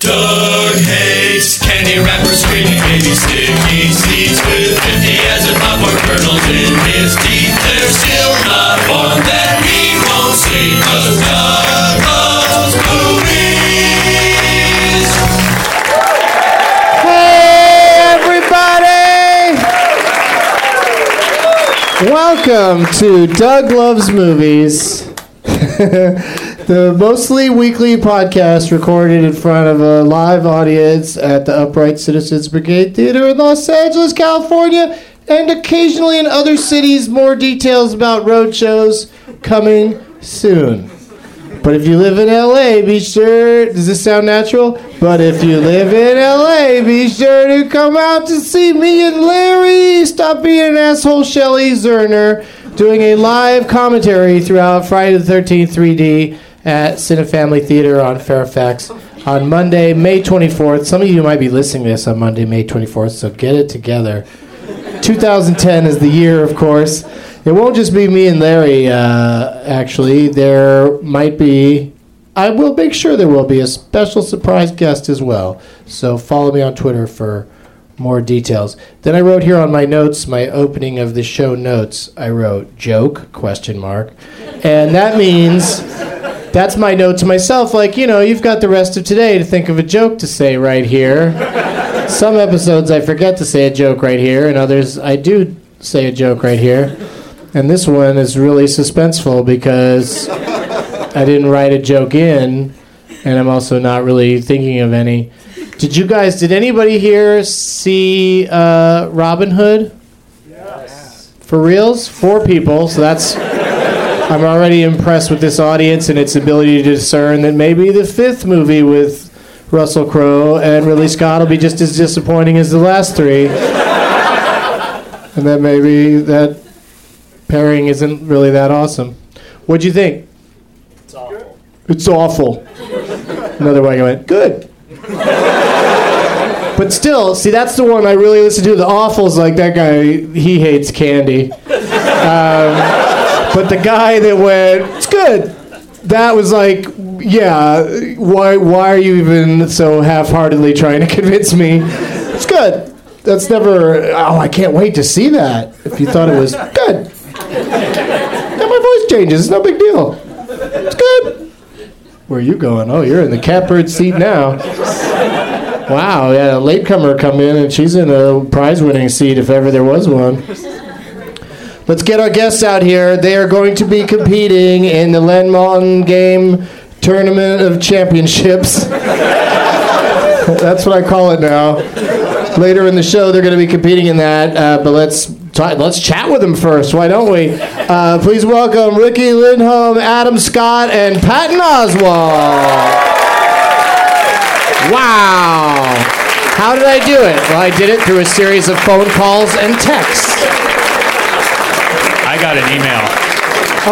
Doug hates candy wrappers, screaming baby sticky seeds with 50 as a popcorn kernels in his teeth. There's still not one that he won't see, cause Doug loves movies. Hey, everybody! Welcome to Doug Loves Movies, the mostly weekly podcast recorded in front of a live audience at the Upright Citizens Brigade Theater in Los Angeles, California, and occasionally in other cities. More details about road shows coming soon. But if you live in LA, be sure. Does this sound natural? But if you live in LA, be sure to come out to see me and Larry. Stop being an asshole, Shelly Zerner, doing a live commentary throughout Friday the 13th 3D at Cinefamily Theater on Fairfax on Monday, May 24th. Some of you might be listening to this on Monday, May 24th, so get it together. 2010 is the year, of course. It won't just be me and Larry, uh, actually. There might be, I will make sure there will be a special surprise guest as well. So follow me on Twitter for more details. Then I wrote here on my notes, my opening of the show notes, I wrote joke, question mark. And that means that's my note to myself. Like, you know, you've got the rest of today to think of a joke to say right here. Some episodes I forget to say a joke right here, and others I do say a joke right here. And this one is really suspenseful because I didn't write a joke in, and I'm also not really thinking of any. Did you guys, did anybody here see uh, Robin Hood? Yes. For reals? Four people, so that's. I'm already impressed with this audience and its ability to discern that maybe the fifth movie with Russell Crowe and Ridley Scott will be just as disappointing as the last three. and that maybe that pairing isn't really that awesome. What'd you think? It's awful. It's awful. Another way I went, good. But still, see, that's the one I really listen to. The awful's like that guy, he hates candy. Um, but the guy that went, it's good. That was like, yeah, why, why are you even so half heartedly trying to convince me? It's good. That's never, oh, I can't wait to see that. If you thought it was good. Yeah, my voice changes. It's no big deal. It's good. Where are you going? Oh, you're in the catbird seat now. Wow, yeah, a latecomer come in and she's in a prize-winning seat if ever there was one. Let's get our guests out here. They are going to be competing in the Len Maltin Game Tournament of Championships. That's what I call it now. Later in the show, they're going to be competing in that. Uh, but let's let's chat with them first. Why don't we? Uh, please welcome Riki Lindhome, Adam Scott, and Patton Oswalt. Wow. How did I do it? Well, I did it through a series of phone calls and texts. I got an email.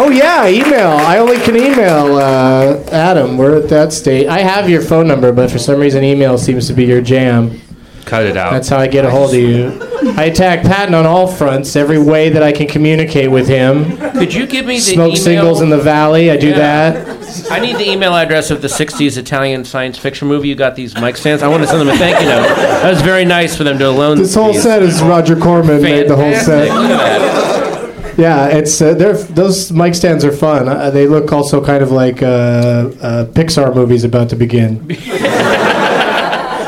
Oh yeah, email. I only can email uh, Adam. We're at that state. I have your phone number, but for some reason, email seems to be your jam. Cut it out. That's how I get a hold of you. I attack Patton on all fronts, every way that I can communicate with him. Could you give me the Smoke email? signals in the valley. I do Yeah. that. I need the email address of the '60s Italian science fiction movie. You got these mic stands. I want to send them a thank you note. That was very nice for them to loan. This whole these. set is Roger Corman made the whole Fantastic. set. Look at that. Yeah, it's uh, they're those mic stands are fun. Uh, they look also kind of like uh, uh, Pixar movies about to begin.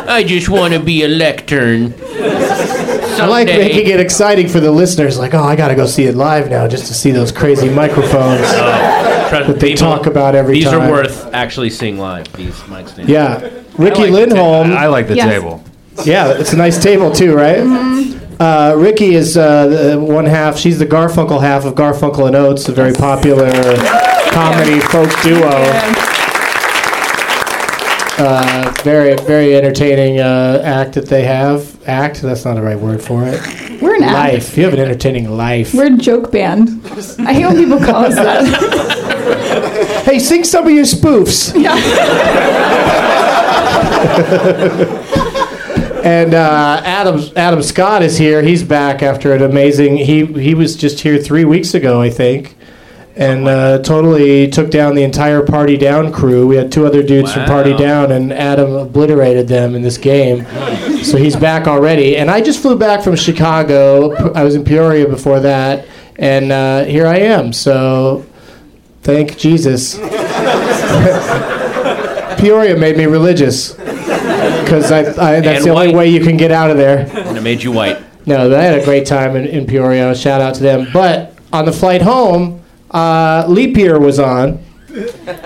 I just want to be a lectern. I like making it exciting for the listeners. Like, oh, I got to go see it live now just to see those crazy microphones. that they talk about every these time. are worth actually seeing live. These mic stands. Yeah, Riki I like the ta- Lindhome. I like the Yes. table. Yeah, it's a nice table too, right? Uh, Riki is uh, the one half. She's the Garfunkel half of Garfunkel and Oates, a very popular comedy folk duo. Uh, very, very entertaining uh, act that they have. Act? That's not the right word for it. We're an act. Life. You have an entertaining life. We're a joke band. I hate when people call us that. Hey, sing some of your spoofs. And uh, Adam Adam Scott is here. He's back after an amazing. He he was just here three weeks ago, I think, and uh, totally took down the entire Party Down crew. We had two other dudes from Party Down, and Adam obliterated them in this game. So he's back already. And I just flew back from Chicago. I was in Peoria before that, and uh, here I am. So thank Jesus. Peoria made me religious because I, I, that's And the only white. way you can get out of there. And it made you white. No, but I had a great time in, in Peoria. Shout out to them. But on the flight home, uh, Leap Year was on.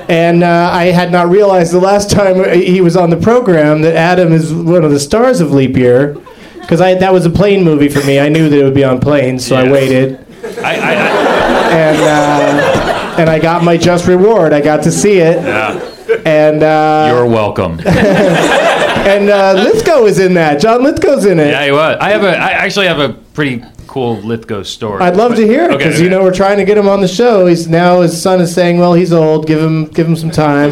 And uh, I had not realized the last time he was on the program that Adam is one of the stars of Leap Year. Because that was a plane movie for me. I knew that it would be on planes, so I Yes. waited. I, I, And, uh, and I got my just reward. I got to see it. yeah, And, uh, you're welcome. and uh, Lithgow is in that. John Lithgow's in it. Yeah, he was. I have a. I actually have a pretty cool Lithgow story. I'd love but- to hear it okay, because you know we're trying to get him on the show. He's now his son is saying, "Well, he's old. Give him give him some time."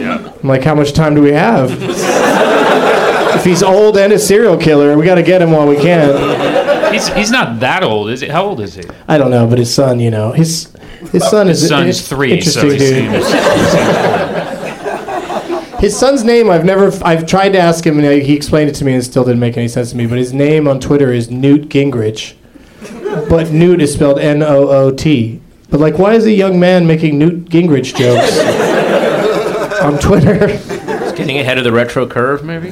Yeah. I'm like, "How much time do we have?" if he's old and a serial killer, we got to get him while we can. He's he's not that old, is he? How old is he? I don't know, but his son, you know, his his son is His son's three, so Interesting he dude. seems. His son's name, I've never, I've tried to ask him, and he explained it to me, and it still didn't make any sense to me. But his name on Twitter is Newt Gingrich, but Newt is spelled N-O-O-T. But like, why is a young man making Newt Gingrich jokes on Twitter? He's getting ahead of the retro curve, maybe.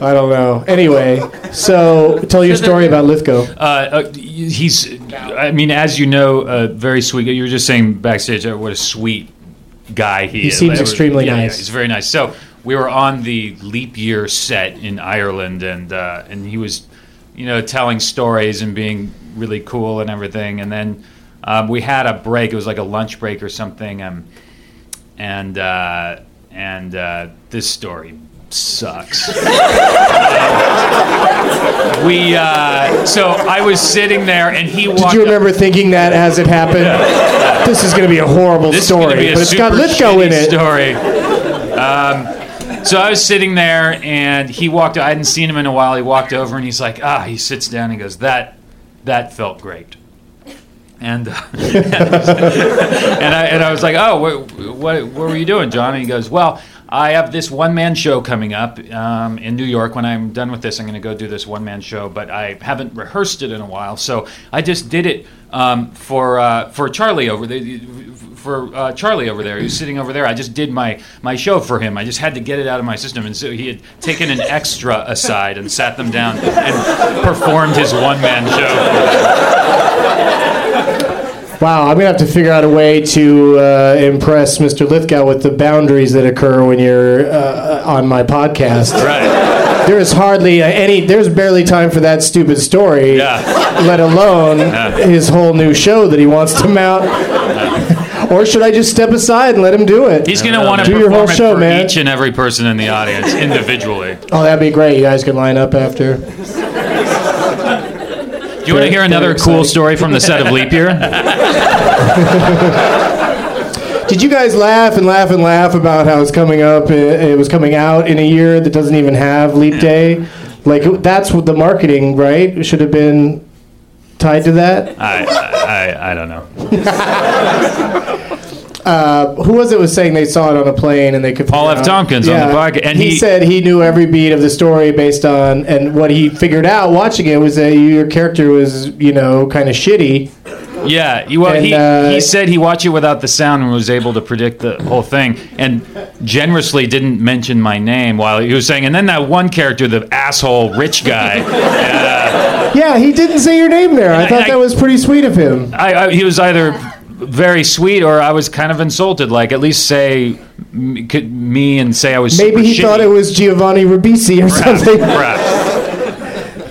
I don't know. Anyway, so tell your story about Lithgow. Uh, uh, he's. I mean, as you know, uh, very sweet. You were just saying backstage uh, what a sweet guy he, He is. seems Like, extremely yeah, yeah, nice. he's very nice. So we were on the leap year set in Ireland, and uh, and he was, you know, telling stories and being really cool and everything. And then um, we had a break. It was like a lunch break or something. Um, and uh, and uh, this story sucks. we uh, so I was sitting there and he walked. Did you remember thinking that as it happened? This is going to be a horrible this story, is be a but it's got Lithgow in it. Story. Um, so I was sitting there, and he walked. I hadn't seen him in a while. He walked over, and he's like, "Ah." He sits down. and He goes, "That, that felt great." And uh, and I and I was like, "Oh, what, what, what were you doing, John?" And he goes, "Well." I have this one man show coming up um, in New York. When I'm done with this, I'm going to go do this one man show, but I haven't rehearsed it in a while. So I just did it um, for uh, for Charlie over there. For uh, Charlie over there, who's sitting over there, I just did my my show for him. I just had to get it out of my system, and so he had taken an extra aside and sat them down and performed his one man show. Wow, I'm gonna have to figure out a way to uh, impress Mr. Lithgow with the boundaries that occur when you're uh, on my podcast. Right? There is hardly any. There's barely time for that stupid story. Yeah. Let alone Yeah. his whole new show that he wants to mount. or should I just step aside and let him do it? He's going to want to do your whole it show, for man. each and every person in the audience individually. Oh, that'd be great. You guys can line up after. Do you want to hear another cool story from the set of Leap Year? Did you guys laugh and laugh and laugh about how it's coming up? It, it was coming out in a year that doesn't even have Leap Day. Like that's what the marketing, right? It should have been tied to that. I, I, I don't know. Uh, who was it was saying they saw it on a plane and they could Paul F. out- Tompkins on the podcast, and he, he- said he knew every beat of the story based on and what he figured out watching it was that your character was you know kind of shitty. Yeah, he, well, And, he, uh, he said he watched it without the sound and was able to predict the whole thing, and generously didn't mention my name while he was saying. And then that one character, the asshole rich guy, uh, Yeah, he didn't say your name there. I I- thought I- that was pretty sweet of him. I, I, he was either very sweet or I was kind of insulted. Like at least say m- could- me and say I was. Maybe super he thought it was Giovanni Ribisi or Perhaps, something. perhaps.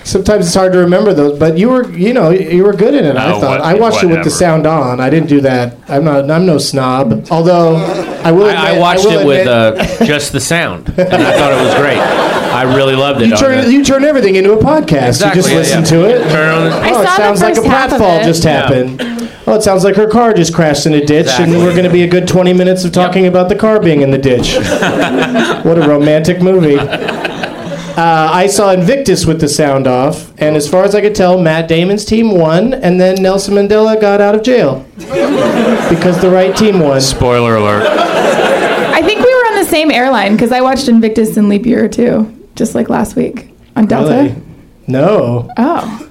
Sometimes it's hard to remember those, but you were, you know, you were good in it. I thought. what- I watched it with whatever. the sound on. I didn't do that. I'm not. I'm no snob. Although I will. Admit, I, I watched will it with admit- uh, just the sound, and I thought it was great. I really loved it. you on turn the- you turn everything into a podcast. Exactly, you just yeah, listen yeah. to it. Turn on the- I oh, it saw the sounds like a first half of pratfall it. just Yeah. happened. Oh, it sounds like her car just crashed in a ditch, Exactly. and we're going to be a good 20 minutes of talking about the car being in the ditch. what a romantic movie. Uh, I saw Invictus with the sound off, and as far as I could tell, Matt Damon's team won, and then Nelson Mandela got out of jail because the right team won. Spoiler alert. I think we were on the same airline because I watched Invictus in Leap Year too, just like last week on Delta. Really? No. Oh,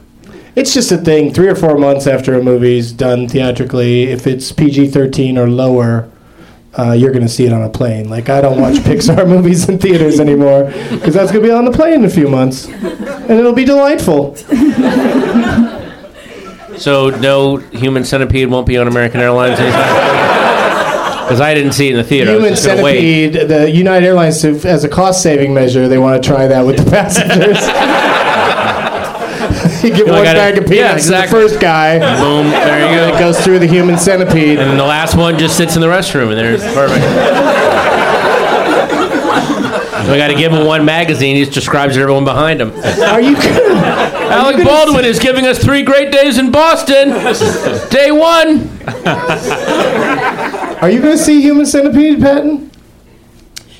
It's just a thing. Three or four months after a movie's done theatrically, if it's PG 13 or lower, uh, you're going to see it on a plane. Like, I don't watch Pixar movies in theaters anymore because that's going to be on the plane in a few months. And it'll be delightful. So no human centipede won't be on American Airlines Because I didn't see it in the theater. I was Human just gonna wait. centipede, the United Airlines, as a cost saving measure, they want to try that with the passengers. you give You one gotta- bag of peanuts yeah, exactly. the first guy, Boom. There you and it goes through the human centipede. And then the last one just sits in the restroom, and there's perfect. so I got to give him one magazine. He just describes everyone behind him. Are you good? Alec Baldwin is giving us three great days in Boston. Day one. Are you going to see Human Centipede, Patton?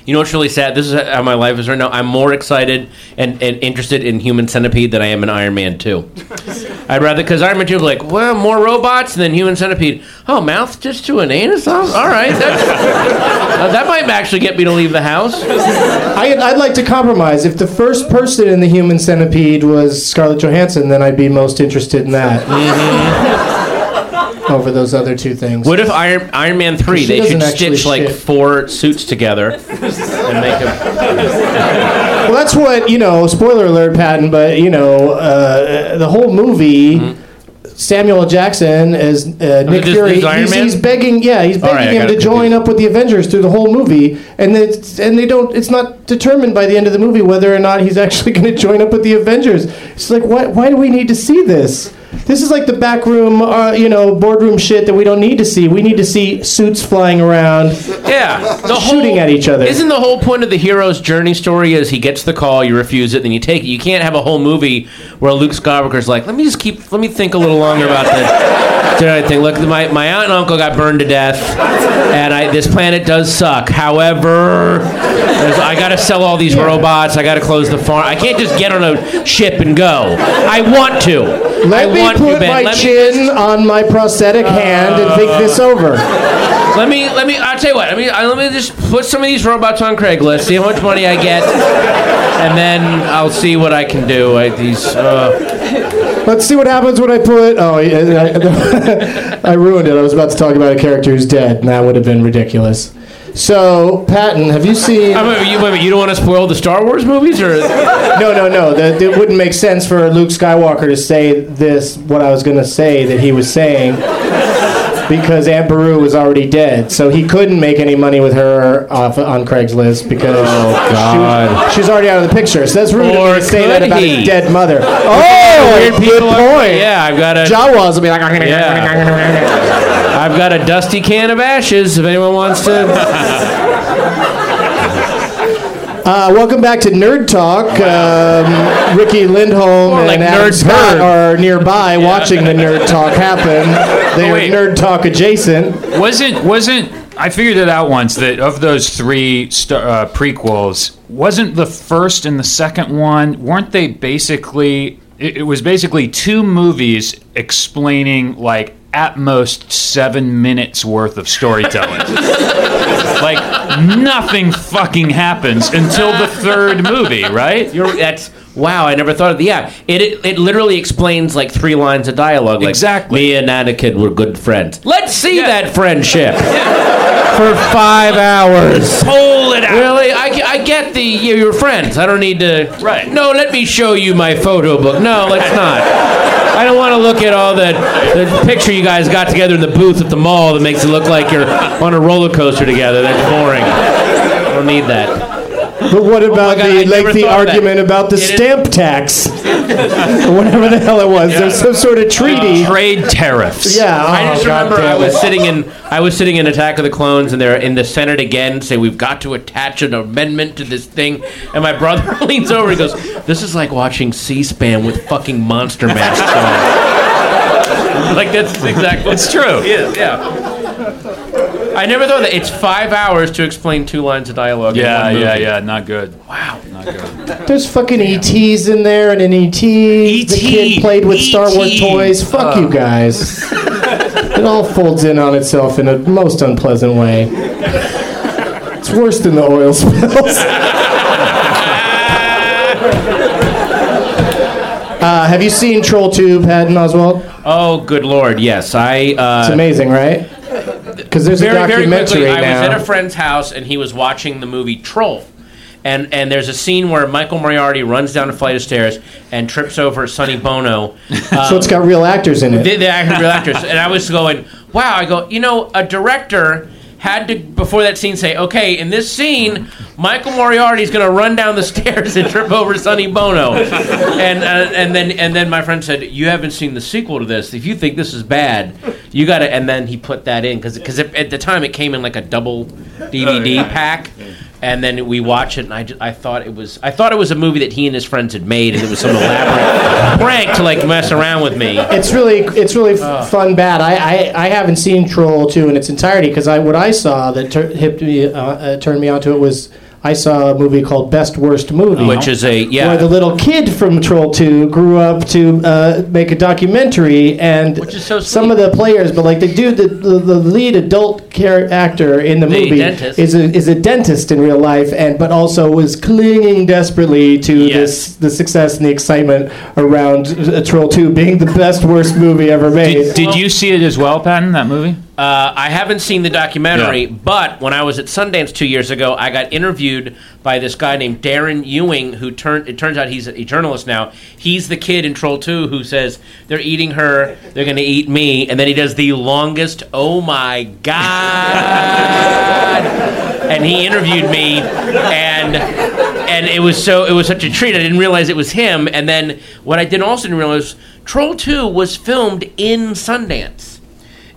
You know what's really sad? This is how my life is right now. I'm more excited and, and interested in Human Centipede than I am in Iron Man 2. I'd rather, because Iron Man 2 like, well, more robots than Human Centipede. Oh, mouth just to an anus? Oh, all right. That's, uh, that might actually get me to leave the house. I, I'd like to compromise. If the first person in the Human Centipede was Scarlett Johansson, then I'd be most interested in that. Over those other two things. What if Iron, Iron Man 3, they should stitch like shit. four suits together and make them. Well, that's what you know. Spoiler alert, Patton. But you know, uh, the whole movie. Samuel Jackson as uh, Nick Mm-hmm. this- Fury. this he's, he's begging, yeah, he's begging right, him to join confused. up with the Avengers through the whole movie, and it's, and they don't. It's not determined by the end of the movie whether or not he's actually going to join up with the Avengers. It's like, why? Why do we need to see this? This is like the backroom, uh, you know, boardroom shit that we don't need to see. We need to see suits flying around, Yeah, the shooting at each other. Isn't the whole point of the hero's journey story is he gets the call, you refuse it, then you take it. You can't have a whole movie where Luke Skywalker's like, let me just keep, let me think a little longer about this. Jedi thing. Look, my, my aunt and uncle got burned to death, and I, this planet does suck. However, I got to sell all these robots. I got to close the farm. I can't just get on a ship and go. I want to. Let I me want put to, my Let me chin on my prosthetic hand and think this over. Let me let me. I'll tell you what. Let me I- let me just put some of these robots on Craigslist. See how much money I get, and then I'll see what I can do. I, these. Uh, Let's see what happens when I put. Oh, yeah, I, I ruined it. I was about to talk about a character who's dead, and that would have been ridiculous. So, Patton, have you seen? I mean, you, wait a minute, you don't want to spoil the Star Wars movies, or No, no, no. That it wouldn't make sense for Luke Skywalker to say this. What I was going to say that he was saying, because Aunt Beru was already dead, so he couldn't make any money with her off on Craigslist because oh, God. She, she's already out of the picture. So that's rude Or to say that about he? his dead mother. Oh, weird good are- point. Yeah, I've got a. Jawas will be like. Yeah. I've got a dusty can of ashes. If anyone wants to. Uh, welcome back to Nerd Talk. Um, Riki Lindhome and like Adam Nerd Scott are nearby watching the Nerd Talk happen. They Oh, are. Nerd Talk adjacent. Wasn't wasn't I figured it out once that of those three star, uh, prequels, wasn't the first and the second one weren't they basically? It, it was basically two movies explaining like at most seven minutes worth of storytelling. like nothing fucking happens until the third movie, right? You're, that's wow. I never thought of the yeah. It, it it literally explains like three lines of dialogue. Like, Exactly. Me and Anakin were good friends. Let's see Yeah. that friendship for five hours. Pull it out. Really? I, I get the you're your friends. I don't need to. Right. No, let me show you my photo book. No, let's not. I don't want to look at all the, the picture you guys got together in the booth at the mall that makes it look like you're on a roller coaster together. That's boring. I don't need that. But what oh about Oh God, the lengthy thought of that. argument about the It is- stamp tax? whatever the hell it was. There's some sort of uh, treaty. Trade tariffs. yeah. I oh, just God remember I was it. sitting in I was sitting in Attack of the Clones and they're in the Senate again say we've got to attach an amendment to this thing and my brother leans over and goes this is like watching C-SPAN with fucking monster masks on. like that's exactly It's true. It is, yeah. I never thought that it's five hours to explain two lines of dialogue. in Yeah, one yeah, movie. yeah. Not good. Wow. Not good. There's fucking ETs in there and an ET. The kid played with Star Wars toys. Fuck you guys. it all folds in on itself in a most unpleasant way. It's worse than the oil spills. Uh, have you seen Troll 2, Patton Oswalt? Oh, good lord, yes. I uh, It's amazing, right? Because there's a very, very documentary quickly, I was at a friend's house and he was watching the movie Troll. And, and there's a scene where Michael Moriarty runs down a flight of stairs and trips over Sonny Bono. so it's got real actors in it. the, the actor, real actors. And I was going, wow. I go, you know, a director had to before that scene say, okay, in this scene, Michael Moriarty is going to run down the stairs and trip over Sonny Bono. And uh, and then and then my friend said, you haven't seen the sequel to this. If you think this is bad, you got to. And then he put that in because because at the time it came in like a double DVD pack. And then we watch it, and I, I thought it was I thought it was a movie that he and his friends had made, and it was some elaborate prank to like mess around with me. It's really, it's really fun. Bad. I, I, I haven't seen Troll two in its entirety because I, what I saw that tur- hipped me, uh, uh, turned me onto it was I saw a movie called Best Worst Movie, which is a yeah. where the little kid from Troll two grew up to uh, make a documentary, and Which is so some of the players, but like the dude, the, the, the lead adult char- actor in the, The movie dentist. is a is a dentist in real life, and but also was clinging desperately to Yes. this the success and the excitement around uh, Troll 2 being the best worst movie ever made. Did, did you see it as well, Patton? That movie? Uh, I haven't seen the documentary, Yeah. but when I was at Sundance two years ago, I got interviewed by this guy named Darren Ewing, who turned. It turns out he's a journalist now. He's the kid in Troll Two who says they're eating her, they're going to eat me, and then he does the longest. Oh my god! and he interviewed me, and and it was so it was such a treat. I didn't realize it was him, and then what I didn't also didn't realize Troll Two was filmed in Sundance.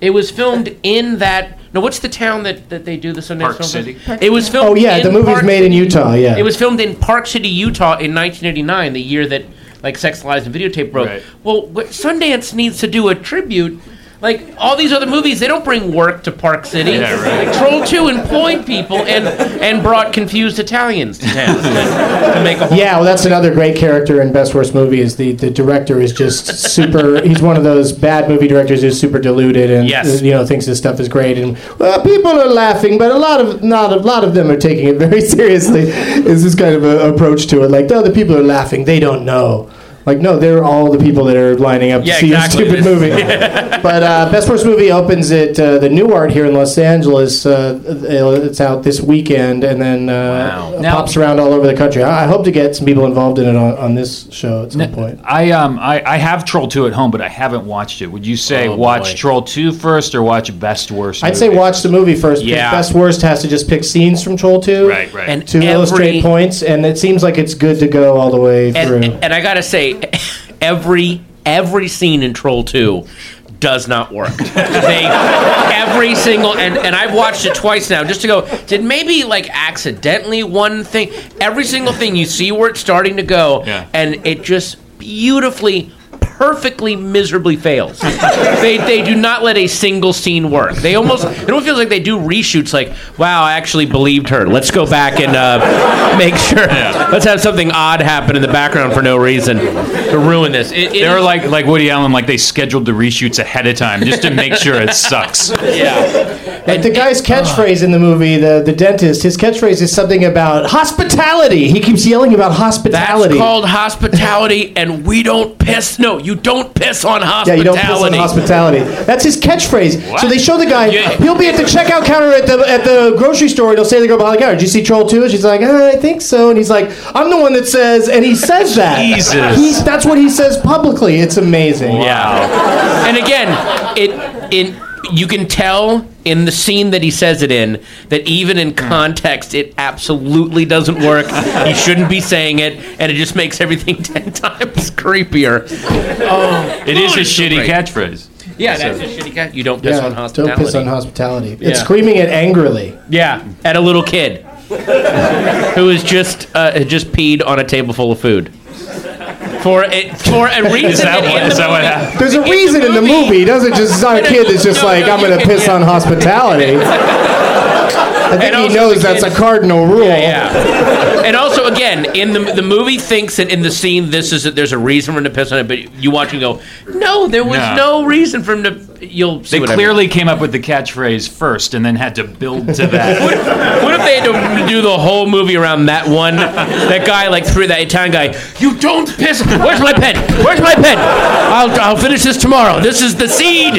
It was filmed in that. No, what's the town that, that they do the Sundance Park Film City. Festival? It was filmed. Oh yeah, in the movie's Park made in City. Utah. Yeah. It was filmed in Park City, Utah, in 1989, the year that like Sex Lies and Videotape broke. Right. Well, what, Sundance needs to do a tribute. Like all these other movies, they don't bring work to Park City. Yeah, right. Like Troll Two employed people and and brought confused Italians to town to, to make a whole. Yeah, well, that's another great character in Best Worst Movie. Is the, the director is just super. he's one of those bad movie directors who's super deluded and Yes. you know thinks his stuff is great. And well, people are laughing, but a lot of not a lot of them are taking it very seriously. Is this kind of a approach to it? Like, oh, the other people are laughing. They don't know. Like, no, they're all the people that are lining up Yeah, to see exactly. your stupid movie. but uh, Best Worst Movie opens at uh, the Nuart here in Los Angeles. Uh, it's out this weekend, and then uh, Wow. Now- pops around all over the country. I, I hope to get some people involved in it on, on this show at some point. I um I, I have Troll Two at home, but I haven't watched it. Would you say Oh, watch boy. Troll Two first or watch Best Worst? I'd say watch the movie first. Yeah. Best Worst has to just pick scenes from Troll 2 Right, right. And to every, illustrate points, and it seems like it's good to go all the way through. and, and I gotta say, every every scene in Troll Two does not work. they every single and and I've watched it twice now just to go. Did maybe like accidentally one thing? Every single thing you see where it's starting to go, Yeah. and it just beautifully. Perfectly miserably fails. they, they do not let a single scene work. They almost it almost feels like they do reshoots. Like, wow, I actually believed her. Let's go back and uh, make sure. Let's have something odd happen in the background for no reason to ruin this. It, it They're is- like like Woody Allen, like they scheduled the reshoots ahead of time just to make sure it sucks. yeah. Like the guy's catchphrase in the movie, the, the dentist, his catchphrase is something about hospitality. He keeps yelling about That's hospitality. called hospitality, and we don't piss. No, you don't piss on hospitality. yeah, you don't piss on hospitality. That's his catchphrase. What? So they show the guy. Yeah. He'll be at the checkout counter at the at the grocery store, and he'll say to the girl behind the counter, "Did you see Troll 2? She's like, uh, "I think so." And he's like, "I'm the one that says," and he says that. Jesus. He's, that's what he says publicly. It's amazing. Yeah. And again, it in you can tell in the scene that he says it in that even in context it absolutely doesn't work. he shouldn't be saying it, and it just makes everything ten times creepier. Oh, It is a so shitty great. catchphrase. Yeah, that's a shitty cat. You don't piss Yeah, on hospitality. Don't piss on hospitality. Yeah. It's screaming it angrily. Yeah, at a little kid who has just uh, had just peed on a table full of food. For it, for a reason Is that in what- that what happened? There's a reason in the movie. He doesn't just. It's not a kid that's just No, like no, I'm going to piss on hospitality. I think And he knows that's a cardinal rule. Yeah. And also, again, in the the movie thinks that in the scene this is that there's a reason for him to piss on it, but you watch and go, no, there was No. no, reason for him to. You'll see They what I mean. clearly came up with the catchphrase first and then had to build to that. What if they had to do the whole movie around that one? That guy, like through that Italian guy. You don't piss. Where's my pen? Where's my pen? I'll I'll finish this tomorrow. This is the seed.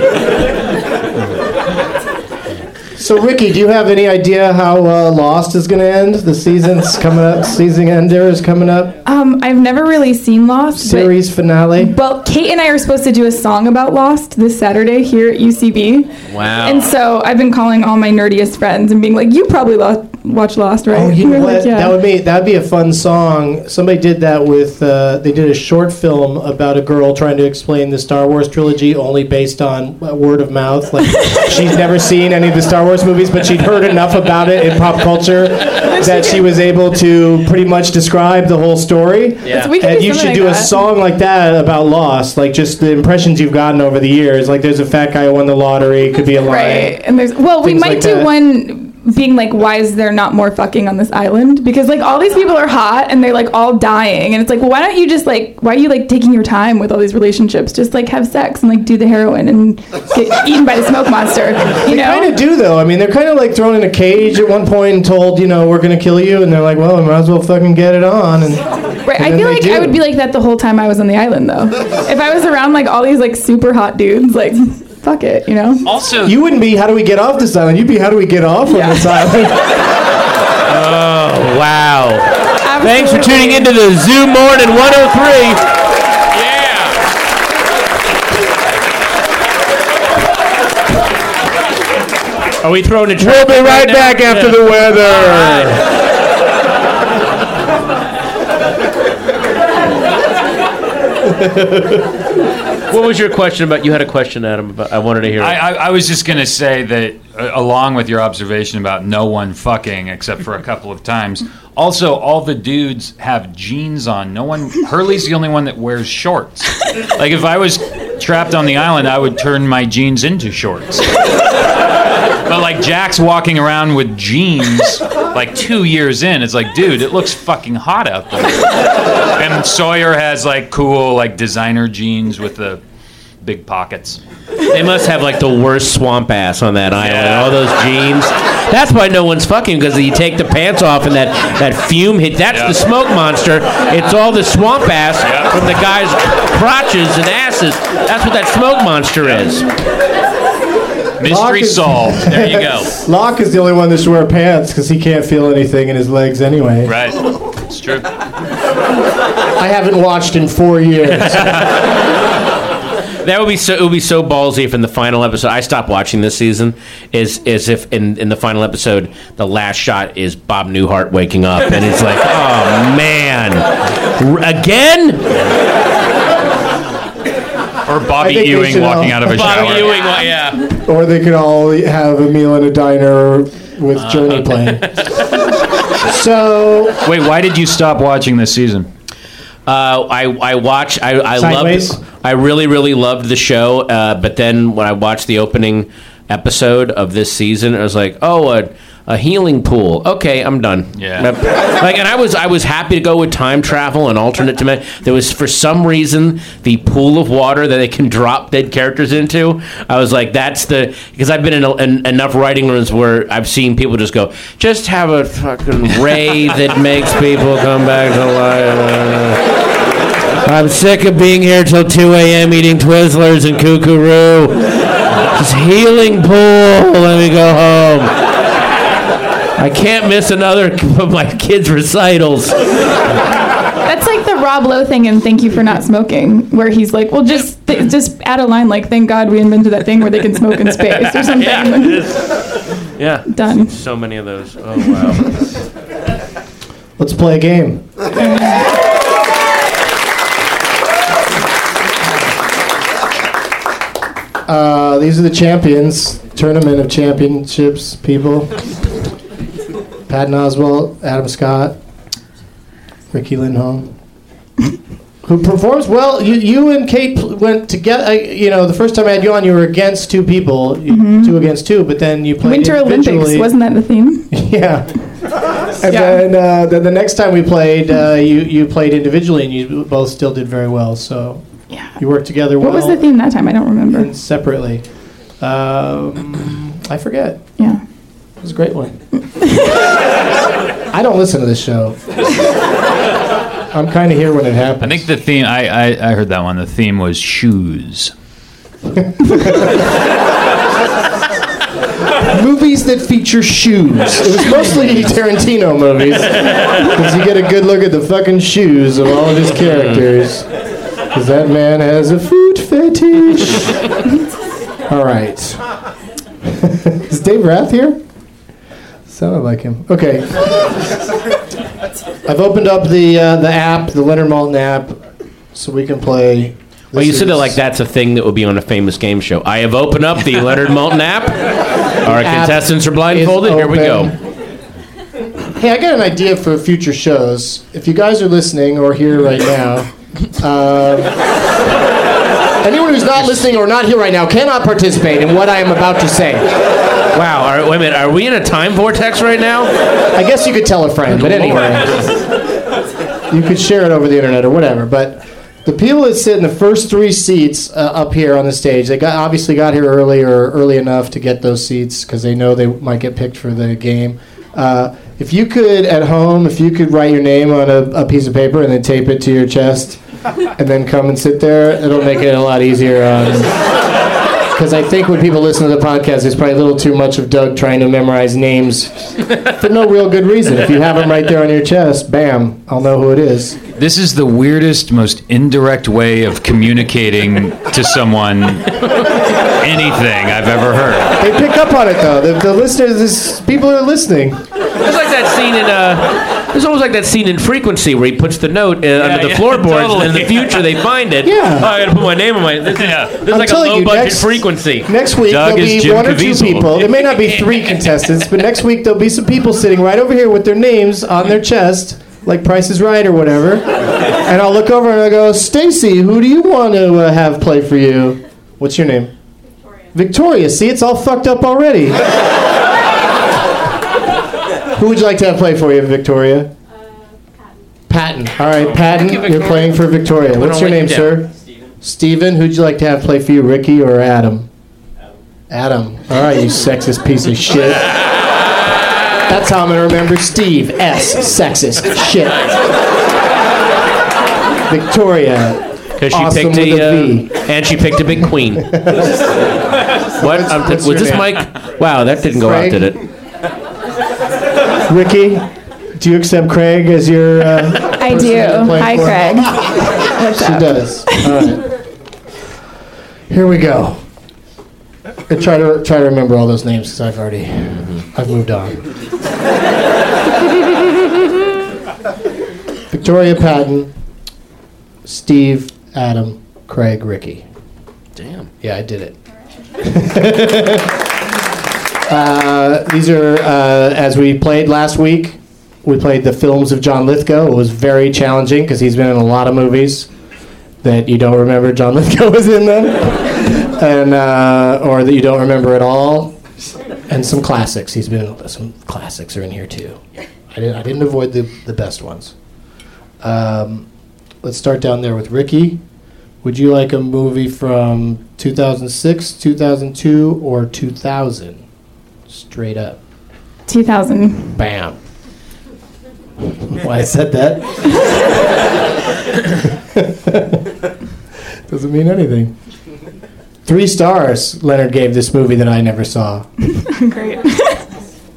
So, Riki, do you have any idea how uh, Lost is going to end? The season's coming up. Season ender is coming up. Um, I've never really seen Lost. but- Series finale. Well, Kate and I are supposed to do a song about Lost this Saturday here at UCB. Wow. And so I've been calling all my nerdiest friends and being like, "You probably lo- watch Lost, right?" Oh, you And know what? like, yeah. That would be that would be a fun song. Somebody did that with. Uh, they did a short film about a girl trying to explain the Star Wars trilogy, only based on uh, word of mouth. Like she's never seen any of the Star Wars movies, but she'd heard enough about it in pop culture that she was able to pretty much describe the whole story. Yeah. So And you something should like do a that. song like that about Lost, like just the impressions you've gotten over the years. Like there's a fat guy who won the lottery, could be a line. Right. And there's well, we might like do that. one being like, why is there not more fucking on this island? Because like all these people are hot and they're like all dying, and it's like, well, why don't you just like, why are you like taking your time with all these relationships? Just like have sex and like do the heroin and get eaten by the smoke monster. You They know? kind of do though. I mean, they're kind of like thrown in a cage at one point and told, you know, we're gonna kill you, and they're like, well, we might as well fucking get it on. And Right. And I feel like do. I would be like that the whole time I was on the island, though. if I was around like all these like super hot dudes, like fuck it, you know. Also, you wouldn't be, how do we get off this island? You'd be, how do we get off of this island? Oh wow. Thanks for Absolutely. tuning into the Zoo Morning 103. Yeah. Are we throwing a We'll be right back after the weather. What was your question about? You had a question, Adam. About I wanted to hear. it. I, I, I was just going to say that, uh, along with your observation about no one fucking except for a couple of times, also all the dudes have jeans on. No one. Hurley's the only one that wears shorts. Like if I was trapped on the island, I would turn my jeans into shorts. But like Jack's walking around with jeans, like two years in, it's like, dude, it looks fucking hot out there. And Sawyer has like cool, like designer jeans with the big pockets. They must have like the worst swamp ass on that island. Yeah. All those jeans. That's why no one's fucking because you take the pants off and that, that fume hit. That's Yeah. the smoke monster. It's all the swamp ass Yeah. from the guys' crotches and asses. That's what that smoke monster is. Mystery is- solved. There you go. Locke is the only one that should wear pants because he can't feel anything in his legs anyway. Right. It's true. I haven't watched in four years. That would be so. It would be so ballsy if in the final episode I stopped watching this season. Is is if in in the final episode the last shot is Bob Newhart waking up and it's like, oh man, R- again. Or Bobby think they Ewing should walking all- out of a shower. Bobby Ewing, well, yeah. or they could all have a meal in a diner with Uh. Journey playing. so, Wait, why did you stop watching this season? Uh, I I watch I I Sideways? loved I really really loved the show, uh, but then when I watched the opening episode of this season, I was like, oh, a, a healing pool. Okay, I'm done. Yeah. like, and I was I was happy to go with time travel and alternate dimension. There was for some reason the pool of water that they can drop dead characters into. I was like, that's the because I've been in, a, in enough writing rooms where I've seen people just go, just have a fucking ray that makes people come back to life. I'm sick of being here till 2 a.m. eating Twizzlers and Kookaroo. This healing pool. Let me go home. I can't miss another of my kids' recitals. That's like the Rob Lowe thing in Thank You for Not Smoking, where he's like, well, just th- just add a line like, thank God we invented that thing where they can smoke in space or something. Yeah. Yeah. Done. So many of those. Oh, wow. let's play a game. Uh, these are the champions, tournament of championships people. Patton Oswalt, Adam Scott, Riki Lindhome. Who performs well? You, you and Kate pl- went together. I, you know, the first time I had you on, you were against two people, you- two against two. But then you played Winter Olympics, wasn't that the theme? Yeah. And Yeah. then, uh, then the next time we played, uh, you you played individually, and you both still did very well. So Yeah. you worked together well What was the theme that time? I don't remember. and separately. Um, I forget. Yeah. It was a great one. I don't listen to this show. I'm kind of here when it happens. I think the theme. I, I I heard that one. The theme was shoes. movies that feature shoes. It was mostly Tarantino movies because you get a good look at the fucking shoes of all of his characters. Because that man has a food fetish. all right. Is Dave Rath here? Sounded like him. Okay. I've opened up the uh, the app, the Leonard Maltin app, so we can play. Well, you said it like that's a thing that would be on a famous game show. I have opened up the Leonard Maltin app. Our App contestants are blindfolded. Here we go. Hey, I got an idea for future shows. If you guys are listening or here right now, um, anyone who's not listening or not here right now cannot participate in what I am about to say. Wow. Are, wait a minute. Are we in a time vortex right now? I guess you could tell a friend, but anyway, you could share it over the internet or whatever. But the people that sit in the first three seats uh, up here on the stage, they got obviously got here early or early enough to get those seats because they know they might get picked for the game. Uh, if you could at home, if you could write your name on a, a piece of paper and then tape it to your chest, and then come and sit there, it'll make it a lot easier. Because I think when people listen to the podcast, there's probably a little too much of Doug trying to memorize names for no real good reason. If you have them right there on your chest, bam, I'll know who it is. This is the weirdest, most indirect way of communicating to someone anything I've ever heard. They pick up on it though. The, the listeners, this, people are listening. It's like that scene in uh, it's almost like that scene in Frequency where he puts the note uh, under the yeah, floorboards, and in the future they find it. Yeah. Oh, I gotta put my name on my. This is, Yeah. this is I'm like a low you, budget next- Frequency. Next week Doug there'll be Jim one or two people. It may not be three contestants, but next week there'll be some people sitting right over here with their names on their chest, like Price is Right or whatever. And I'll look over and I go, Stacy, who do you want to uh, have play for you? What's your name? Victoria. Victoria. See, it's all fucked up already. who would you like to have play for you, Victoria? Patton. All right, Patton, you, you're playing for Victoria. What's your name, you down. sir? Stephen. Who'd you like to have play for you, Riki or Adam? Adam. All right, you sexist piece of shit. That's how I'm gonna remember Steve S. Sexist shit. Victoria. Because she Awesome picked with a, a V. uh, and she picked a big queen. what? Um, what's was this name? Mike? Wow, that didn't go Craig? out, did it? Riki, do you accept Craig as your? Uh, I do. Hi, for? Craig. What's she up? does. All right. Here we go. I try to try to remember all those names because I've already I've moved on. Victoria Patton, Steve, Adam, Craig, Riki. Damn. Yeah, I did it. uh, these are, uh, as we played last week, we played the films of John Lithgow. It was very challenging because he's been in a lot of movies that you don't remember John Lithgow was in them, and uh, or that you don't remember at all, and some classics. He's been some classics are in here too. I didn't, I didn't avoid the, the best ones. Um, let's start down there with Riki. Would you like a movie from 2006, 2002, or 2000? Straight up. 2000. Bam. Why I said that? Doesn't mean anything. Three stars Leonard gave this movie that I never saw. Great.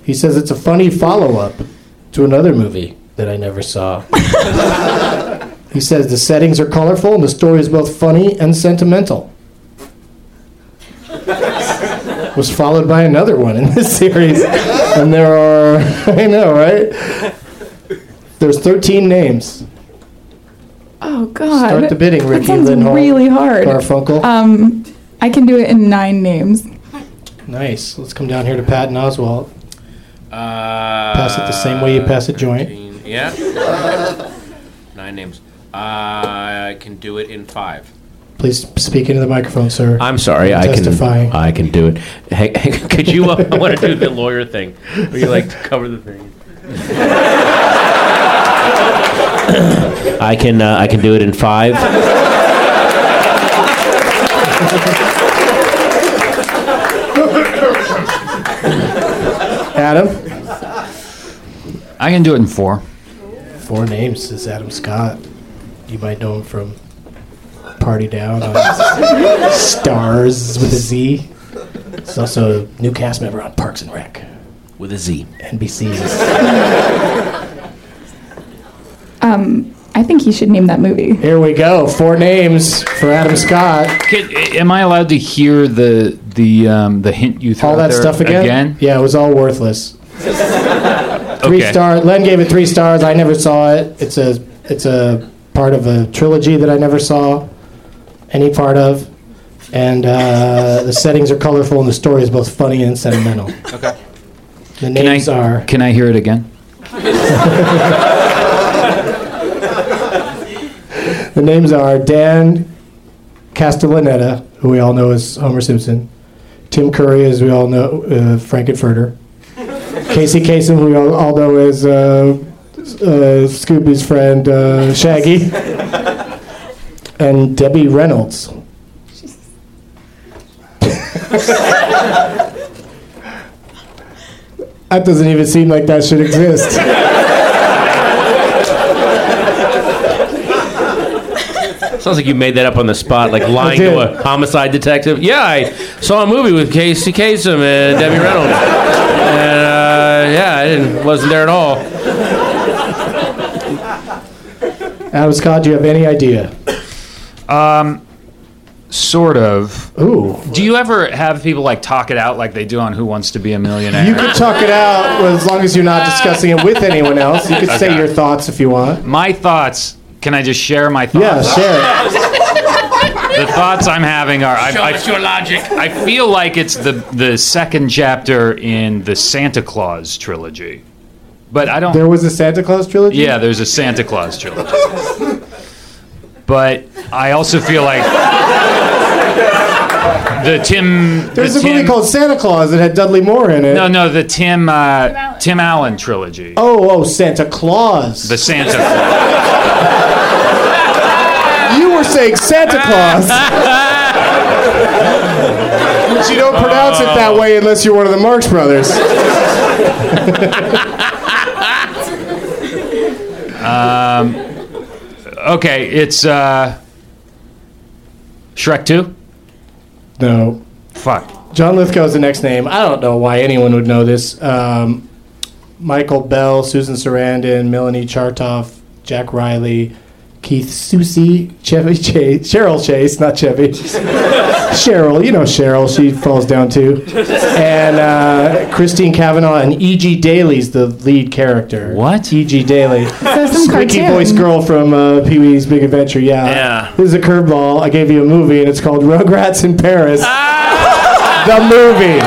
He says it's a funny follow up to another movie that I never saw. he says the settings are colorful and the story is both funny and sentimental. Was followed by another one in this series. And there are, I know, right? There's 13 names. Oh, God. Start the bidding, Riki That sounds Lindhome. really hard. Garfunkel. Um, I can do it in nine names. nice. Let's come down here to Patton Oswalt. Uh, Pass it the same way you pass a joint. Yeah. Nine names. Uh, I can do it in five. Please speak into the microphone, sir. I'm sorry. I can. I can do it. Hey, hey, could you? Uh, I want to do the lawyer thing, where you like cover the thing. I can. Uh, I can do it in five. Adam? I can do it in four. Four names is Adam Scott. You might know him from Party Down on Stars with a Z. He's also a new cast member on Parks and Rec, With a Z. NBC's. Um, I think he should name that movie. Here we go. Four names for Adam Scott. Can, am I allowed to hear the the um, the hint you threw All out that there stuff again? Yeah, it was all worthless. Three Okay. stars. Len gave it three stars. I never saw it. It's a it's a part of a trilogy that I never saw any part of. And uh, the settings are colorful and the story is both funny and sentimental. Okay. The Can names I are can I hear it again? the names are Dan Castellaneta, who we all know as Homer Simpson, Tim Curry, as we all know, uh, Frank-N-Furter, Casey Kasem, who we all, all know as uh, uh, Scooby's friend uh, Shaggy, and Debbie Reynolds. that doesn't even seem like that should exist. Sounds like you made that up on the spot, like lying to a homicide detective. Yeah, I saw a movie with Casey Kasem and Debbie Reynolds, and uh, yeah, I didn't wasn't there at all. Adam Scott, do you have any idea? Um, sort of. Ooh. Do you ever have people like talk it out like they do on Who Wants to Be a Millionaire? You can talk it out as long as you're not discussing it with anyone else. You can say Okay. your thoughts if you want. my thoughts. Can I just share my thoughts? Yeah, share it. The thoughts I'm having are I, Show I, us your logic. I feel like it's the the second chapter in the Santa Claus trilogy, but I don't. There was a Santa Claus trilogy? Yeah, there's a Santa Claus trilogy. But I also feel like the Tim. There's the a movie called Santa Claus that had Dudley Moore in it. No, no, the Tim uh, Tim Allen trilogy. Oh, oh, Santa Claus. The Santa. Claus. you were saying Santa Claus. but you don't pronounce it that way unless you're one of the Marx Brothers. Okay, it's uh, Shrek Two. No. Fuck. John Lithgow's the next name. I don't know why anyone would know this. Um, Michael Bell, Susan Sarandon, Melanie Chartoff, Jack Riley, Kath Soucie, Chevy Chase, Cheryl Chase, not Chevy. Cheryl, you know Cheryl, she falls down too. And uh, Christine Cavanaugh and E.G. Daily's the lead character. What? E.G. Daly. So some Squeaky cartoon. voice girl from uh, Pee Wee's Big Adventure, yeah. Yeah. This is a curveball. I gave you a movie, and it's called Rugrats in Paris. the movie.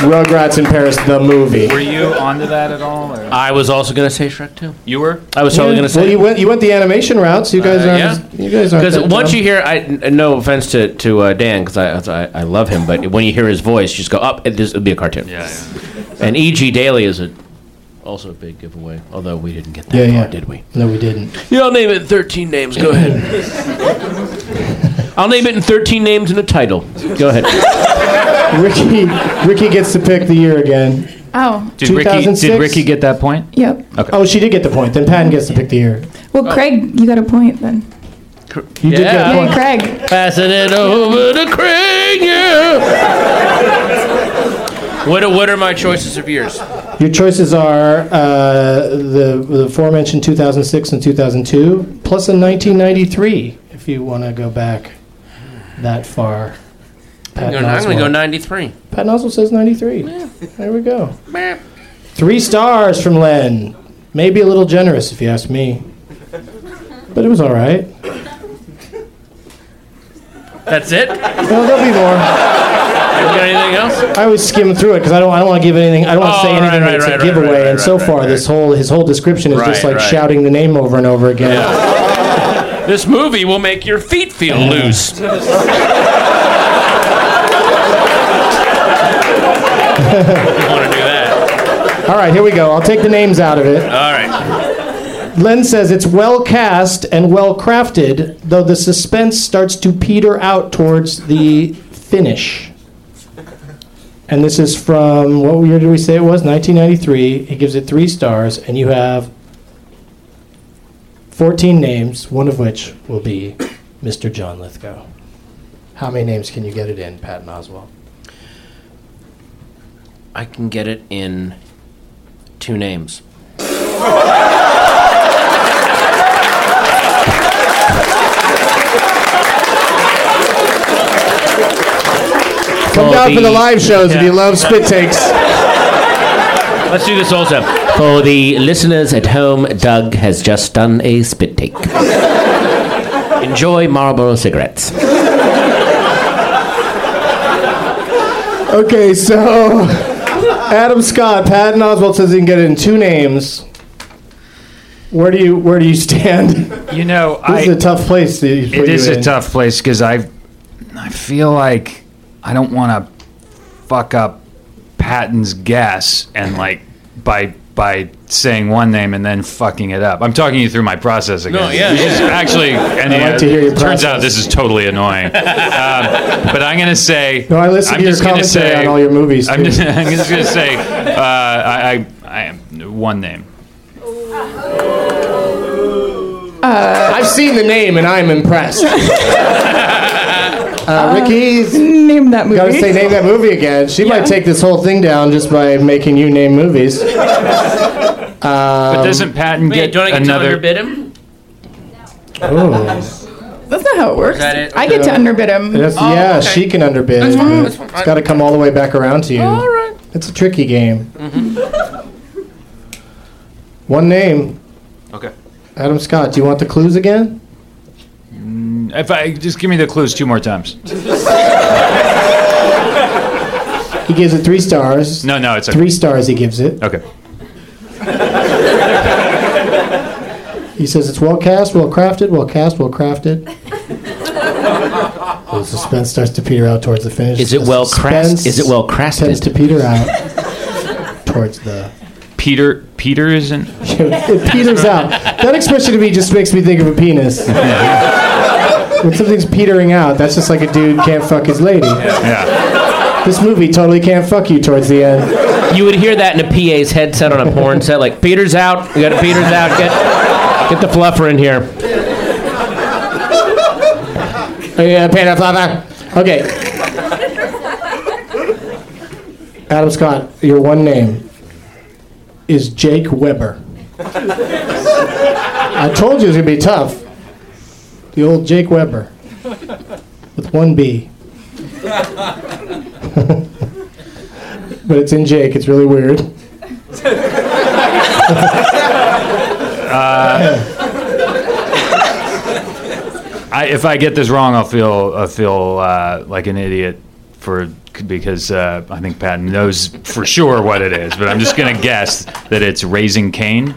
Rugrats in Paris, the movie. Were you onto that at all? Or? I was also gonna say Shrek too. You were. I was totally gonna say. Well, you went you went the animation route, so you guys Uh, aren't. yeah. as- You guys aren't. Because once dumb. you hear, I n- no offense to to uh, Dan, because I, I I love him, but when you hear his voice, you just go up. Oh, this would be a cartoon. Yeah. yeah. And E.G. Daily is a also a big giveaway. Although we didn't get that Yeah, far, yeah. did we? No, we didn't. Yeah, I'll name it in thirteen names. Go ahead. I'll name it in thirteen names and a title. Go ahead. Riki Riki gets to pick the year again. Oh, Did Riki? 2006? Did Riki get that point? yep. Okay. Oh, she did get the point. Then Patton gets to pick the year. Well, Craig, you got a point then. You did get a Yeah. Hey. Craig. Passing it over to Craig. Yeah. What are, what are my choices of years? Your choices are uh, the, the aforementioned 2006 and 2002, plus a 1993, if you want to go back that far. Pat I'm going to go 93. Pat Oswalt says 93. There we go. Three stars from Len. Maybe a little generous, if you ask me. But it was all right. That's it? You No, there'll be more. got anything else? I always skim through it because I don't. I don't want to give anything. I don't want to Oh, say anything right, that's right, a right, giveaway. and so far, this whole his whole description is just like shouting the name over and over again. This movie will make your feet feel loose. want to do that? All right, here we go. I'll take the names out of it. All right. Len says it's well cast and well crafted, though the suspense starts to peter out towards the finish. And this is from what year did we say it was? 1993. He gives it three stars, and you have 14 names, one of which will be Mr. John Lithgow. How many names can you get it in, Patton Oswalt? I can get it in two names. Come down for the the- live shows if you love spit takes. Let's do this also. For the listeners at home, Doug has just done a spit take. Enjoy Marlboro cigarettes. Okay, so Adam Scott, Patton Oswalt says he can get it in two names. Where do you where do you stand? You know, This I. is a tough place to It is a in. tough place because I, I feel like I don't want to fuck up Patton's guess and like by by saying one name and then fucking it up. I'm talking you through my process again. No, yeah, Which is actually, and I like uh, to hear your turns out this is totally annoying. um, but I'm gonna say. No, I listen I'm to your just commentary say, on all your movies. I'm just, I'm just gonna say. Uh, I, I, I one name. I've seen the name and I'm impressed. I Uh, Riki's Name that movie. got to say name that movie again. She might take this whole thing down just by making you name movies. But doesn't Patton Wait, get do you want to get to another? underbid him? That's not how it works. that it? I get to underbid him. That's, Oh, yeah, okay. she can underbid. That's fine, that's fine. It's got to come all the way back around to you. All right. It's a tricky game. Mm-hmm. One name. Okay. Adam Scott. Do you want the clues again? If I just give me the clues two more times. He gives it three stars. No, no, it's a, Three stars. He gives it. Okay. He says it's well cast, well crafted, well cast, well crafted. the suspense starts to peter out towards the finish. Is it The well crafted? Is it well crafted? Tends to peter out towards the. Peter. Peter isn't. it peters out. That expression to me just makes me think of a penis. when something's petering out, that's just like a dude can't fuck his lady. Yeah. This movie totally can't fuck you towards the end. You would hear that in a PA's headset on a porn set, like Peter's out. We got a Peter's out. Get get the fluffer in here. Yeah, Peter Fluffer. Okay. Adam Scott, your one name is Jake Weber. I told you it was gonna be tough. The old Jake Weber with one B. but it's in Jake. It's really weird. I, if I get this wrong, I'll feel I'll feel uh, like an idiot for because uh, I think Patton knows for sure what it is, but I'm just gonna guess that it's Raising Cain.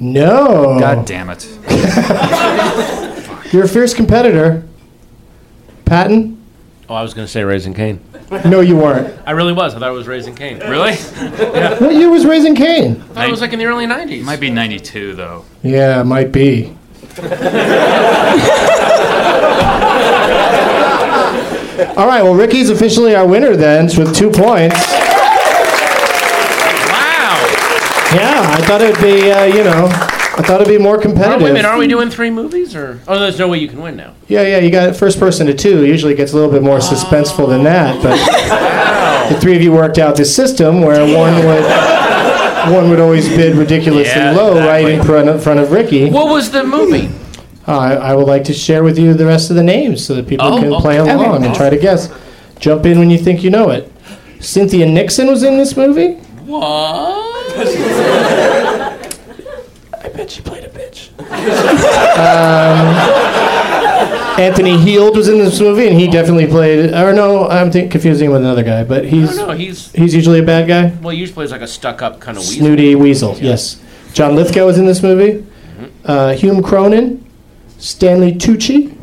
No. God damn it! You're a fierce competitor. Patton? Oh, I was going to say Raising Cain. No, you weren't. I really was. I thought it was Raising Cain. Really? What year was Raising Cain? I thought it was like in the early '90s. Might be '92 though. Yeah, it might be. All right, well, Riki's officially our winner then with two points. Wow. Yeah, I thought it'd be, uh, you know, I thought it'd be more Oh, competitive. wait a minute. Are we doing three movies or? Oh, there's no way you can win now. Yeah, yeah, you got first person to two. Usually it gets a little bit more suspenseful than that, but the three of you worked out this system where one would one would always bid ridiculously Yeah, low right in front of, front of Riki. What was the movie? Uh, I, I would like to share with you the rest of the names so that people Oh, can play okay. along and try to guess. Jump in when you think you know it. Cynthia Nixon was in this movie. What? I bet she played a bitch. um, Anthony Heald was in this movie, and he definitely played. Or no, I'm think, confusing him with another guy, but he's No, he's he's usually a bad guy. well. He usually plays like a stuck-up kind of weasel. Snooty Weasel. Yes. John Lithgow was in this movie. Uh, Hume Cronyn, Stanley Tucci,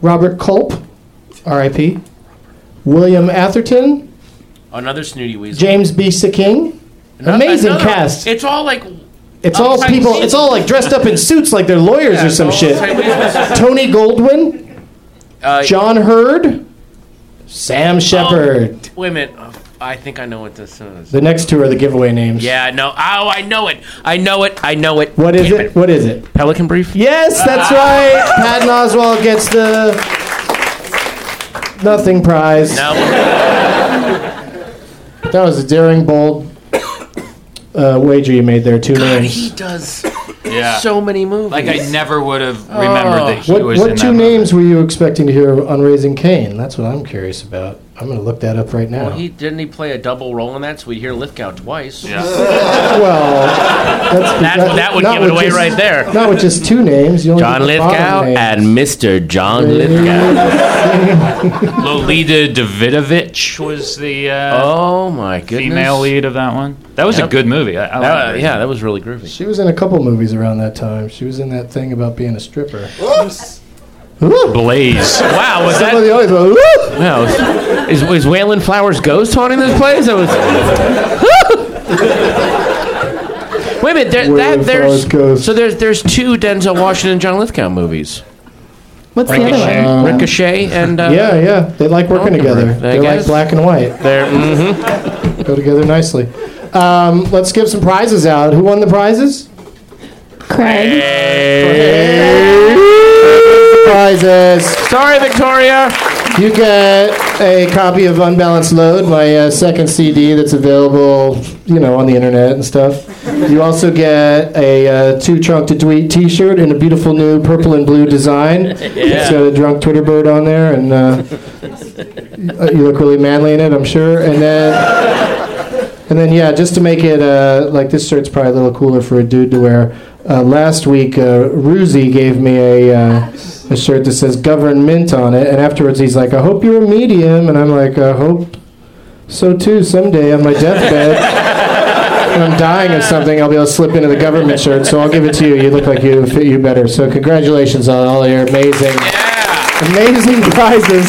Robert Culp, R.I.P. William Atherton, Another snooty weasel. James B. King. Ano- Amazing another- cast. It's all like It's Oh, all people. It's all like dressed up in suits, like they're lawyers Yeah, or some shit. Tony Goldwyn, uh, John Heard, Sam Shepard. Wait a minute. Oh, I think I know what this is. The next two are the giveaway names. Yeah, no. Oh, I know it. I know it. I know it. What is Wait a it? What is it? Pelican Brief. Yes, that's right. Patton Oswalt gets the nothing prize. No. That was a daring, bold uh, wager you made there. Two God, names. he does Yeah. so many movies. like I never would have remembered that he What, was what in two that names were you expecting to hear on Raising Cain? That's what I'm curious about. I'm going to look that up right now. Well, he didn't he play a double role in that, so we'd hear Lithgow twice. Yeah. Well, that's, That- that would give it away just- right there. Not with just two names. You only John get Lithgow and Mr. John Lithgow. Lolita Davidovich was the uh, Oh my goodness. female lead of that one. That was Yep. a good movie. I, I That- liked yeah, that was really groovy. She was in a couple movies around that time. She was in that thing about being a stripper. Blaze. Wow, was Some of that? the others were, "Woo!" Wow, is, is Wayland Flowers' ghost haunting this place? That was. Wait a minute, there, that, there's Flowers' ghost. so there's there's two Denzel Washington John Lithgow movies. What's the other one? Ricochet and uh, Yeah, yeah. They like working together. They're like black and white. They're mm-hmm. Go together nicely. Um, let's give some prizes out. Who won the prizes? Craig. Prizes. Sorry, Victoria. You get a copy of Unbalanced Load, my uh, second CD that's available, you know, on the internet and stuff. You also get a uh, two trunk to tweet T-shirt in a beautiful new purple and blue design. It's got a drunk Twitter bird on there, and uh, you look really manly in it, I'm sure. And then, and then, yeah, just to make it uh, like this shirt's probably a little cooler for a dude to wear. Uh, last week, uh, Ruzi gave me a, uh, a shirt that says government on it, and afterwards he's like, "I hope you're a medium," and I'm like, "I hope so too. Someday on my deathbed, when I'm dying of something, I'll be able to slip into the government shirt. So I'll give it to you. You look like you fit you better. So congratulations on all your amazing, amazing prizes."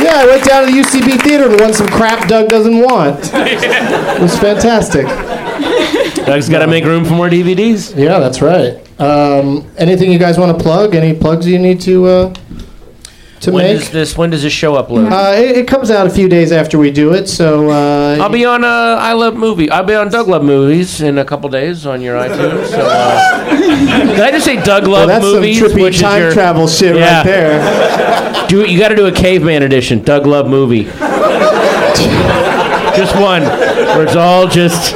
Yeah, I went down to the UCB theater and won some crap Doug doesn't want. It was fantastic. Doug's got to make room for more DVDs. Yeah, that's right. Um, anything you guys want to plug? Any plugs you need to uh, to When make? does this? When does this show upload? Uh, it, it comes out a few days after we do it, so uh, I'll be on uh, I Love Movie. I'll be on Doug Love Movies in a couple days on your iTunes. So, uh, did I just say Doug well, Love that's Movies? some trippy time your- travel shit Yeah. right there. Do you got to do a caveman edition, Doug Love Movie. just one, where it's all just.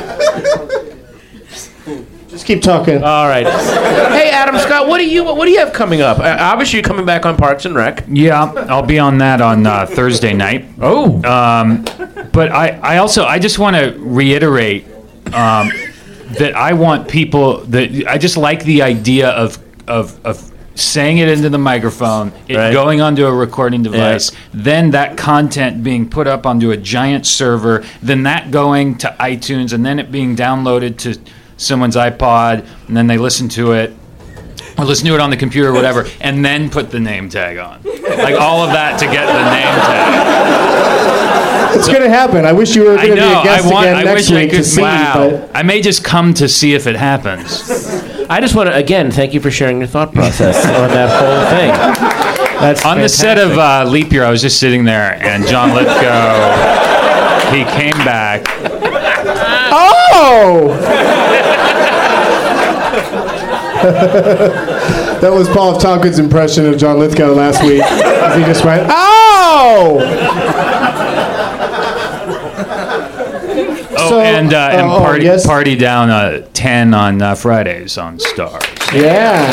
Just keep talking. All right. Hey, Adam Scott, what do you what do you have coming up? Uh, obviously, you're coming back on Parks and Rec. Yeah, I'll be on that on uh, Thursday night. Oh, Um, but I, I also I just want to reiterate um, that I want people that I just like the idea of of of saying it into the microphone, it Right. going onto a recording device, then that content being put up onto a giant server, then that going to iTunes, and then it being downloaded to someone's iPod, and then they listen to it. Or listen to it on the computer or whatever, and then put the name tag on. Like all of that to get the name tag. it's gonna happen. I wish you were gonna be a guest I want. again I next wish I week could. to see. wow. But I may just come to see if it happens. I just want to again thank you for sharing your thought process on that whole thing. That's On the set of uh, Leap Year, I was just sitting there, and John Lithgow, he came back. oh, that was Paul F. Tompkins' impression of John Lithgow last week. he just went, "Oh." Oh, So- and uh, and oh, oh, party yes. party down uh, ten on uh, Fridays on Starz. Yeah.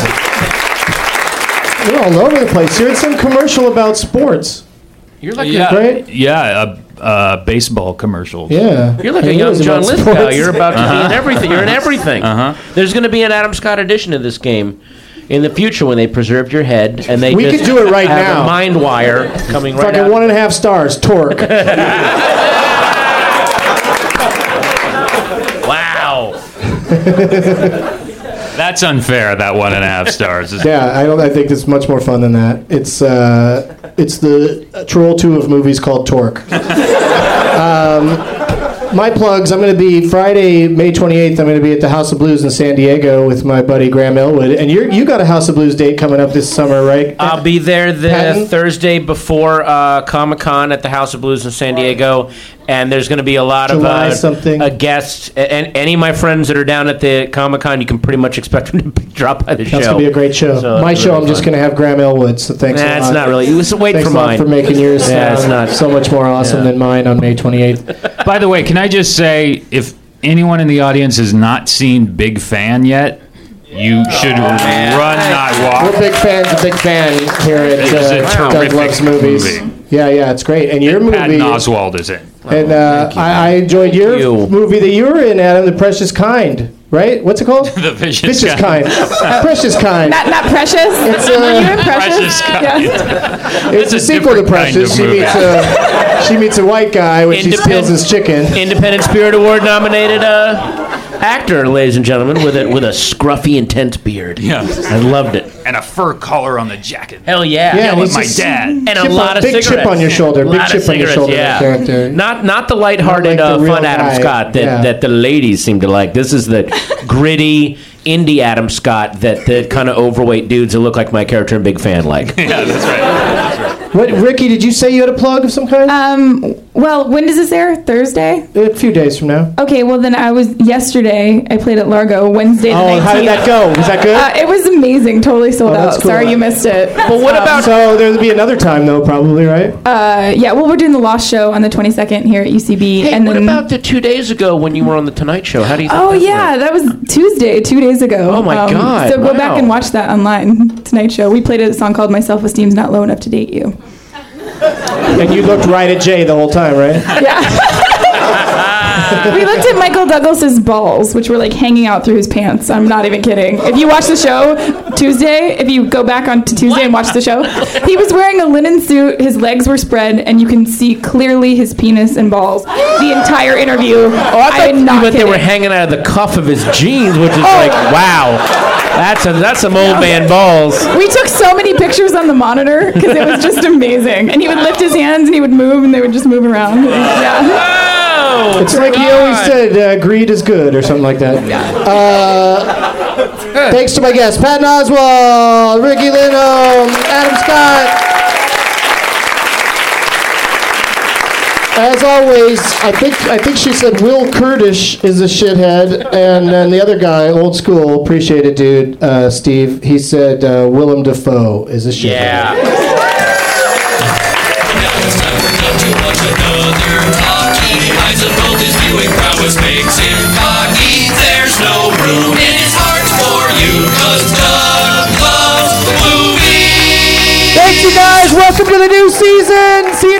You're all over the place. You're in some commercial about sports. You're like Yeah, Right? yeah, uh, baseball commercials. Yeah. You're like I a young John Lithgow. sports. You're about to be in everything. You're in everything. Uh-huh. There's going to be an Adam Scott edition of this game in the future when they preserved your head and they We just could do it right have now. A mind wire coming right Fucking out. one and a half stars. Torque. Wow. That's unfair. That one and a half stars. Yeah, I don't. I think it's much more fun than that. It's uh, it's the Troll Two of movies called Torque. um, my plugs. I'm going to be Friday, May 28th. I'm going to be at the House of Blues in San Diego with my buddy Graham Elwood. And you you got a House of Blues date coming up this summer, right? I'll be there the Patton? Thursday before uh, Comic Con at the House of Blues in San Diego, and there's going to be a lot July of uh, something. uh, guests. And any of my friends that are down at the Comic Con, you can pretty much expect them to drop by the show. That's gonna be a great show. So My show, really I'm just gonna have Graham Elwood. So thanks. a Nah, it's lot. not really. It was wait Thanks for a lot mine. for making yours Yeah, it's not- so much more awesome Yeah. than mine on May 28th. By the way, can I just say, if anyone in the audience has not seen Big Fan yet, you should run, not walk. We're walk. big fans. A big fan here at It is a uh, Doug Loves Movies. movie. Yeah, yeah, it's great. And your movie, Patton Oswalt is in. And uh, I, I enjoyed your you. movie that you were in, Adam, The Precious Kind. Right? What's it called? The Vicious, Vicious Kind. Precious Kind. Not, not Precious. It's, Were uh, you in Precious? Precious Kind. Yeah. It's a, a sequel to different kind Precious. of She movie. meets a she meets a white guy when she Independent- steals his chicken. Independent Spirit Award nominated uh, actor, ladies and gentlemen, with a with a scruffy, intense beard. Yeah. I loved it. And a fur collar on the jacket. Hell yeah! Yeah, Yell he's my just- dad. and a Chip on- lot of big chip cigarettes. on your shoulder, big lot chip on your cigarettes, shoulder, Yeah. that character. Not not the lighthearted, Not like uh, the real fun Adam guy, Scott that, yeah. that the ladies seem to like. This is the gritty indie Adam Scott that the kind of overweight dudes that look like my character in Big Fan like. Yeah, that's right. What, Riki? Did you say you had a plug of some kind? Um. Well, when does this air? Thursday. a few days from now. Okay. Well, then I was yesterday. I played at Largo Wednesday the Oh, 19th. how did that go? Was that good? Uh, it was amazing. Totally sold Oh, out. cool. Sorry you missed it. But what about So there'll be another time though, probably, right? Uh, yeah, well, we're doing the Lost Show on the 22nd here at UCB, Hey, and what then. about the two days ago when you were on the Tonight Show? How do you? Think Oh that yeah, went? that was Tuesday, two days ago. Um, Oh, my God, So go back and watch that online. Tonight Show. We played a song called "My Self Esteem's Not Low Enough to Date You." And you looked right at Jay the whole time, right? we looked at Michael Douglas's balls, which were like hanging out through his pants. I'm not even kidding. If you watch the show Tuesday, if you go back on to Tuesday and watch the show, he was wearing a linen suit. His legs were spread, and you can see clearly his penis and balls the entire interview. Oh, I thought not meant they were hanging out of the cuff of his jeans, which is Oh. like, wow, that's a, that's some old man balls. We took so many pictures on the monitor because it was just amazing. And he would lift his hands and he would move and they would just move around. Yeah. Oh, It's like he always said, uh, greed is good, or something like that. Uh, thanks to my guests, Patton Oswalt, Riki Lindhome, Adam Scott. As always, I think I think she said Will Kurdish is a shithead, and then the other guy, old school, appreciate it, dude, uh, Steve. He said uh, Willem Dafoe is a shithead. yeah. The new season. See.